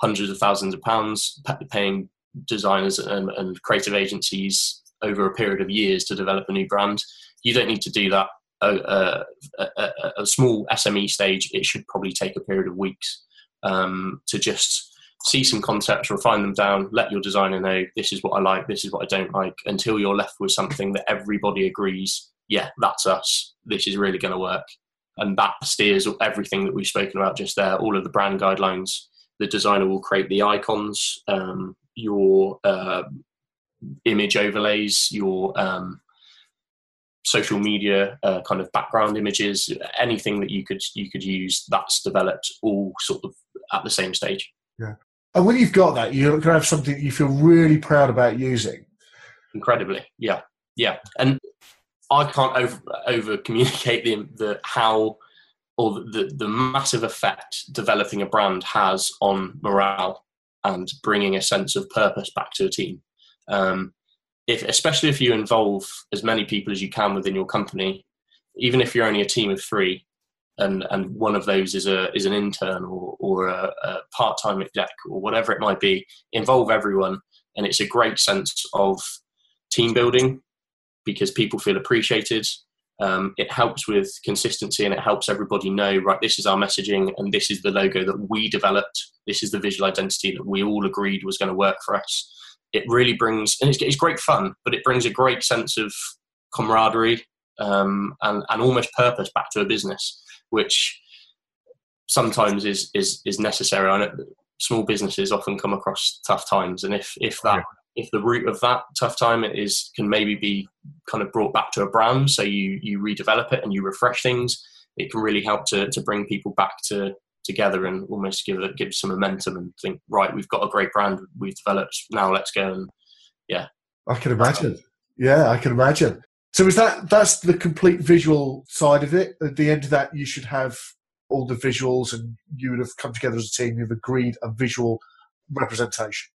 hundreds of thousands of pounds paying designers and, and creative agencies over a period of years to develop a new brand. You don't need to do that. A, a, a, a small SME stage, it should probably take a period of weeks um, to just see some concepts, refine them down, let your designer know this is what I like, this is what I don't like, until you're left with something that everybody agrees, yeah, that's us, this is really going to work. And that steers everything that we've spoken about just there, all of the brand guidelines. The designer will create the icons, um, your uh, image overlays, your um, social media uh, kind of background images, anything that you could you could use. That's developed all sort of at the same stage. Yeah. And when you've got that, you're going to have something you feel really proud about using. Incredibly, yeah, yeah. And I can't over, over communicate the, the how or the, the massive effect developing a brand has on morale and bringing a sense of purpose back to a team. Um, if, especially if you involve as many people as you can within your company, even if you're only a team of three, and and one of those is a is an intern or or a, a part time exec or whatever it might be. Involve everyone, and it's a great sense of team building because people feel appreciated. Um, it helps with consistency and it helps everybody know right this is our messaging and this is the logo that we developed this is the visual identity that we all agreed was going to work for us it really brings and it's, it's great fun but it brings a great sense of camaraderie um, and, and almost purpose back to a business which sometimes is is is necessary. I know small businesses often come across tough times, and if if that if the root of that tough time is can maybe be kind of brought back to a brand, so you you redevelop it and you refresh things, it can really help to to bring people back to together and almost give it give some momentum and think right we've got a great brand we've developed now let's go and yeah. I can imagine. Yeah i can imagine so is that that's the complete visual side of it? At the end of that, you should have all the visuals, and you would have come together as a team. You've agreed a visual representation.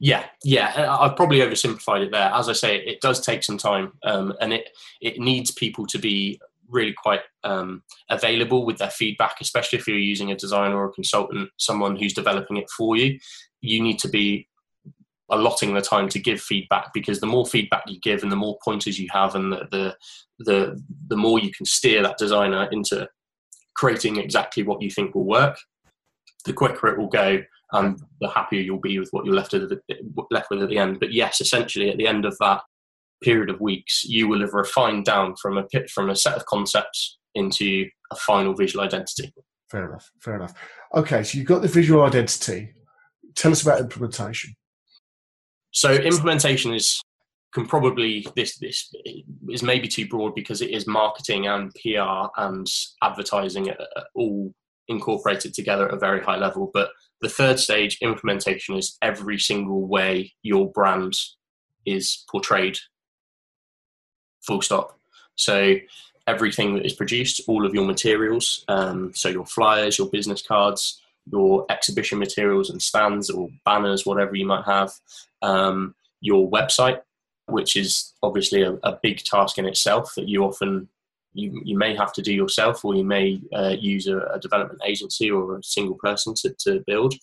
Yeah, yeah. I've probably oversimplified it there. As I say, it does take some time, um, and it it needs people to be really quite um, available with their feedback, especially if you're using a designer or a consultant, someone who's developing it for you. You need to be allotting the time to give feedback because the more feedback you give and the more pointers you have and the the the, the more you can steer that designer into creating exactly what you think will work the quicker it will go and the happier you'll be with what you're left with, left with at the end. But yes essentially at the end of that period of weeks you will have refined down from a pit from a set of concepts into a final visual identity. Fair enough fair enough. Okay so you've got the visual identity. Tell us about implementation so implementation is can probably this this is maybe too broad because it is marketing and PR and advertising all incorporated together at a very high level. But the third stage implementation is every single way your brand is portrayed. Full stop. So everything that is produced, all of your materials, um, so your flyers, your business cards, your exhibition materials and stands or banners, whatever you might have, um, your website, which is obviously a, a, big task in itself that you often you, you may have to do yourself or you may uh, use a, a, development agency or a single person to, to build.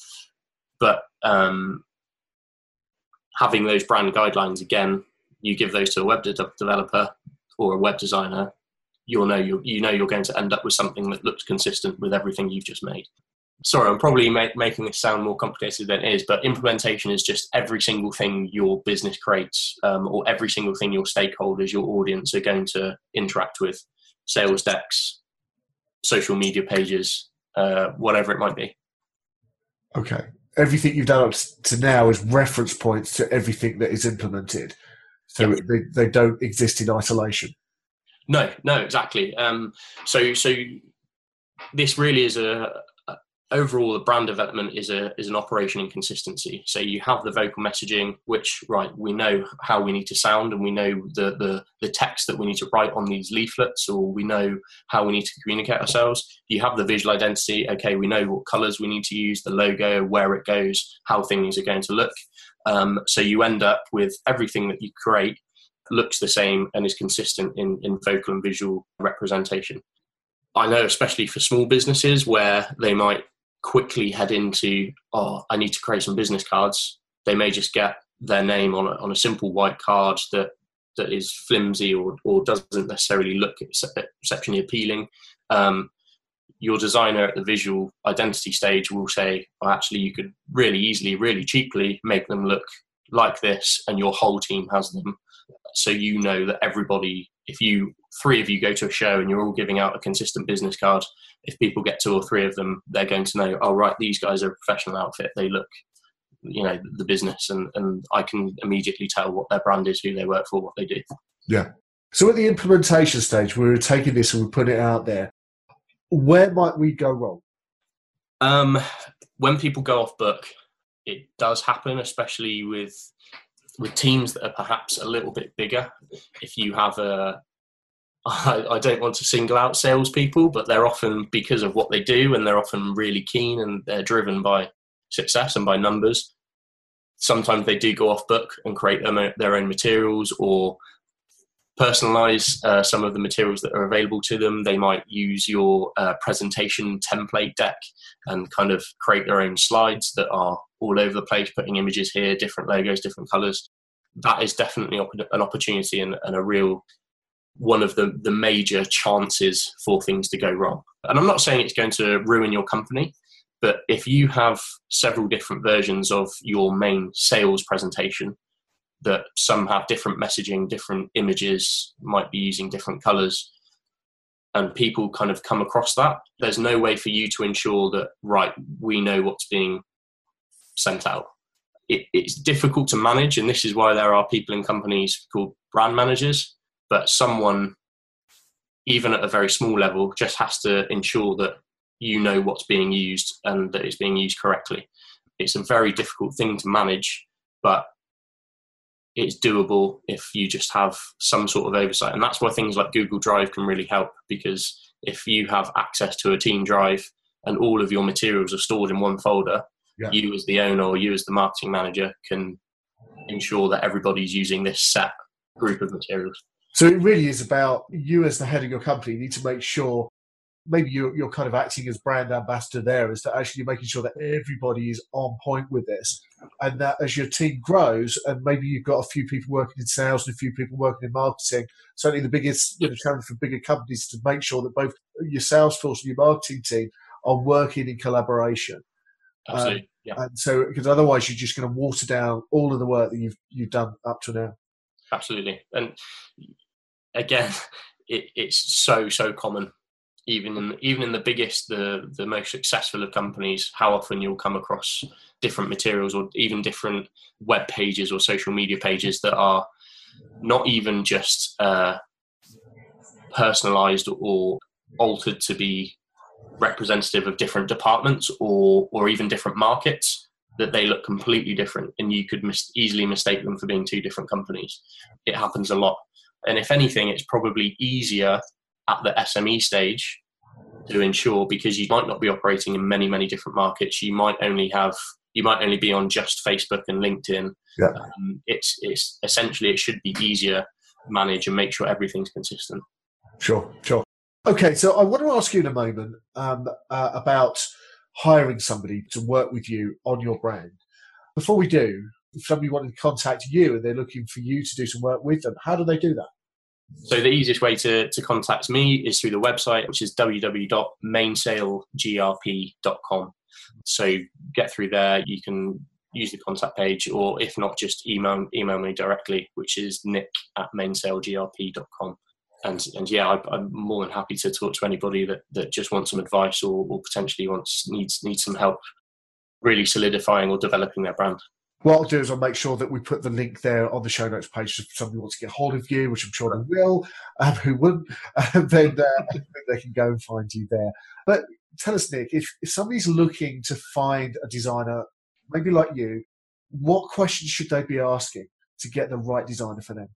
But um, having those brand guidelines again you give those to a web de- developer or a web designer you'll know you you know you're going to end up with something that looks consistent with everything you've just made sorry, I'm probably make, making this sound more complicated than it is, but implementation is just every single thing your business creates um, or every single thing your stakeholders, your audience are going to interact with sales decks, social media pages, uh, whatever it might be. Okay. Everything you've done up to now is reference points to everything that is implemented. So yep. they, they don't exist in isolation. No, no, exactly. Um, so, so this really is a, overall the brand development is a is an operation in consistency. So you have the vocal messaging which right we know how we need to sound and we know the the, the text that we need to write on these leaflets or we know how we need to communicate ourselves. You have the visual identity. Okay we know what colors we need to use the logo where it goes how things are going to look. Um, so you end up with everything that you create looks the same and is consistent in, in vocal and visual representation. I know, especially for small businesses where they might quickly head into, oh, I need to create some business cards, they may just get their name on a, on a simple white card that that is flimsy or, or doesn't necessarily look exceptionally appealing. Um, your designer at the visual identity stage will say, well, actually, you could really easily, really cheaply make them look like this, and your whole team has them. So you know that everybody, if you three of you go to a show and you're all giving out a consistent business card, if people get two or three of them, they're going to know, oh, right, these guys are a professional outfit. They look, you know, the business, and, and I can immediately tell what their brand is, who they work for, what they do. Yeah. So at the implementation stage, we are taking this and we put it out there. Where might we go wrong? Um, when people go off book, it does happen, especially with with teams that are perhaps a little bit bigger. If you have a I, I, don't want to single out salespeople, but they're often because of what they do, and they're often really keen and they're driven by success and by numbers. Sometimes they do go off book and create their, own materials or personalize uh, some of the materials that are available to them. They might use your uh, presentation template deck and kind of create their own slides that are all over the place, putting images here, different logos, different colors. That is definitely an opportunity and, and a real one of the, the major chances for things to go wrong. And I'm not saying it's going to ruin your company, but if you have several different versions of your main sales presentation, that some have different messaging, different images, might be using different colors, and people kind of come across that, there's no way for you to ensure that, right, we know what's being sent out. It, it's difficult to manage, and this is why there are people in companies called brand managers but someone even at a very small level just has to ensure that you know what's being used and that it's being used correctly it's a very difficult thing to manage but it's doable if you just have some sort of oversight and that's why things like google drive can really help because if you have access to a team drive and all of your materials are stored in one folder yeah. you as the owner or you as the marketing manager can ensure that everybody's using this set group of materials. So it really is about you as the head of your company. Need to make sure maybe you're, you're kind of acting as brand ambassador there is that actually making sure that everybody is on point with this and that as your team grows and maybe you've got a few people working in sales and a few people working in marketing certainly the biggest you know, challenge for bigger companies is to make sure that both your sales force and your marketing team are working in collaboration Absolutely. Um, yeah. and so because otherwise you're just going to water down all of the work that you've you've done up to now absolutely. And again, it, it's so so common. Even in even in the biggest, the the most successful of companies, how often you'll come across different materials or even different web pages or social media pages that are not even just uh, personalized or altered to be representative of different departments or or even different markets that they look completely different and you could mis- easily mistake them for being two different companies. It happens a lot. And if anything, it's probably easier at the SME stage to ensure because you might not be operating in many many different markets. You might only have you might only be on just Facebook and LinkedIn. Yeah. Um, it's it's essentially it should be easier manage and make sure everything's consistent. Sure, sure. Okay, so I want to ask you in a moment um, uh, about hiring somebody to work with you on your brand. Before we do, if somebody wanted to contact you and they're looking for you to do some work with them, how do they do that? So the easiest way to, to contact me is through the website, which is www.mainsailgrp.com. So get through there. You can use the contact page, or if not, just email email me directly, which is nick at mainsailgrp.com. And and yeah, I, am more than happy to talk to anybody that, that just wants some advice or, or potentially wants needs needs some help really solidifying or developing their brand. What I'll do is I'll make sure that we put the link there on the show notes page if somebody wants to get hold of you, which I'm sure they will. Um, who wouldn't? then uh, they can go and find you there. But tell us, Nick, if, if somebody's looking to find a designer, maybe like you, what questions should they be asking to get the right designer for them?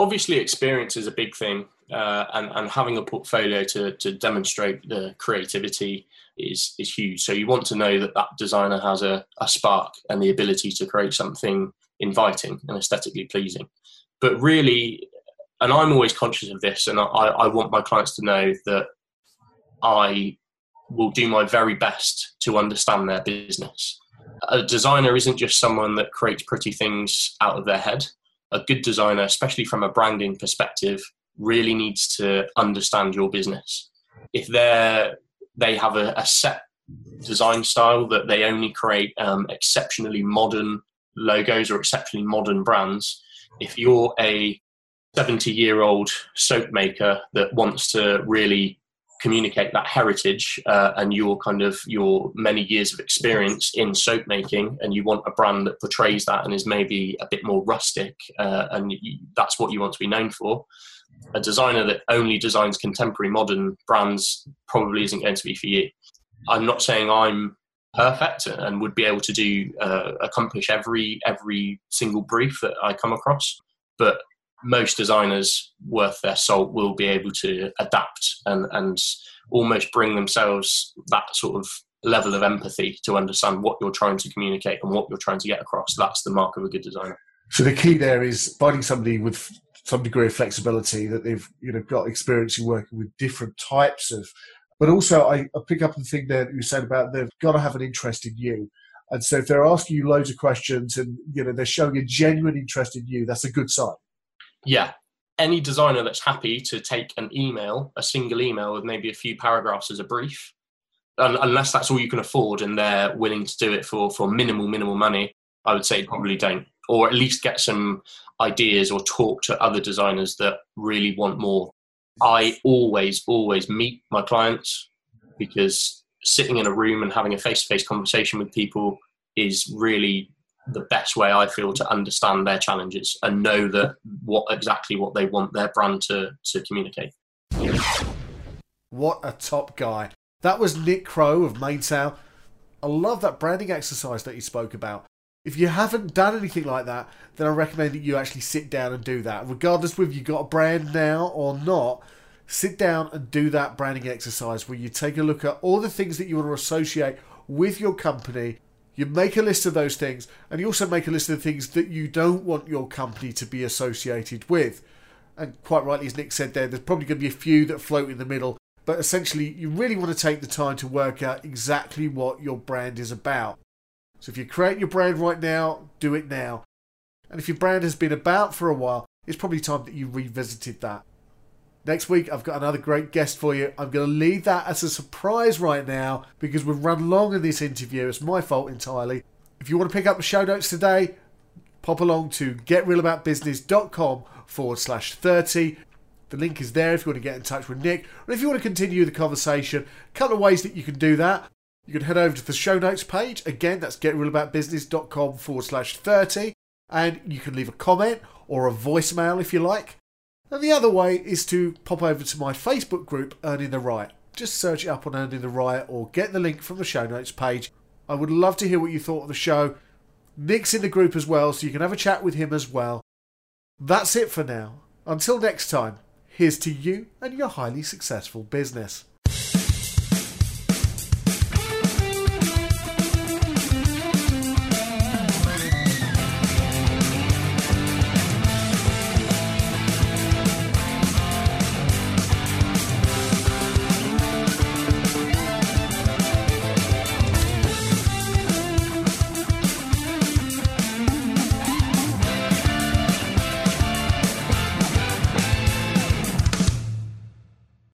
Obviously, experience is a big thing, uh, and, and having a portfolio to, to demonstrate the creativity is, is huge. So, you want to know that that designer has a, a spark and the ability to create something inviting and aesthetically pleasing. But really, and I'm always conscious of this, and I, I want my clients to know that I will do my very best to understand their business. A designer isn't just someone that creates pretty things out of their head. A good designer, especially from a branding perspective, really needs to understand your business. If they're they have a, a set design style that they only create um, exceptionally modern logos or exceptionally modern brands, if you're a 70 year old soap maker that wants to really communicate that heritage uh, and your kind of your many years of experience in soap making and you want a brand that portrays that and is maybe a bit more rustic uh, and you, that's what you want to be known for. A designer that only designs contemporary modern brands probably isn't going to be for you. I'm not saying i'm perfect and would be able to do uh, accomplish every every single brief that i come across but most designers worth their salt will be able to adapt and, and almost bring themselves that sort of level of empathy to understand what you're trying to communicate and what you're trying to get across. That's the mark of a good designer. So the key there is finding somebody with some degree of flexibility that they've you know got experience in working with different types of. But also, I, I pick up the thing there that you said about they've got to have an interest in you. And so if they're asking you loads of questions and you know they're showing a genuine interest in you, that's a good sign yeah, any designer that's happy to take an email, a single email with maybe a few paragraphs as a brief, unless that's all you can afford and they're willing to do it for, for minimal, minimal money, I would say probably don't. Or at least get some ideas or talk to other designers that really want more. I always, always meet my clients because sitting in a room and having a face to face conversation with people is really the best way I feel to understand their challenges and know that what exactly what they want their brand to to communicate. What a top guy! That was Nick Crow of Mainsail. I love that branding exercise that you spoke about. If you haven't done anything like that, then I recommend that you actually sit down and do that. Regardless whether you've got a brand now or not, sit down and do that branding exercise where you take a look at all the things that you want to associate with your company you make a list of those things, and you also make a list of the things that you don't want your company to be associated with. And quite rightly, as Nick said there, there's probably going to be a few that float in the middle, but essentially, you really want to take the time to work out exactly what your brand is about. So if you create your brand right now, do it now. And if your brand has been about for a while, it's probably time that you revisited that. Next week, I've got another great guest for you. I'm going to leave that as a surprise right now because we've run long in this interview. It's my fault entirely. If you want to pick up the show notes today, pop along to getrealaboutbusiness.com forward slash 30. The link is there if you want to get in touch with Nick. And if you want to continue the conversation, a couple of ways that you can do that. You can head over to the show notes page. Again, that's getrealaboutbusiness.com forward slash 30. And you can leave a comment or a voicemail if you like. And the other way is to pop over to my Facebook group, Earning the Right. Just search it up on Earning the Right or get the link from the show notes page. I would love to hear what you thought of the show. Nick's in the group as well, so you can have a chat with him as well. That's it for now. Until next time, here's to you and your highly successful business.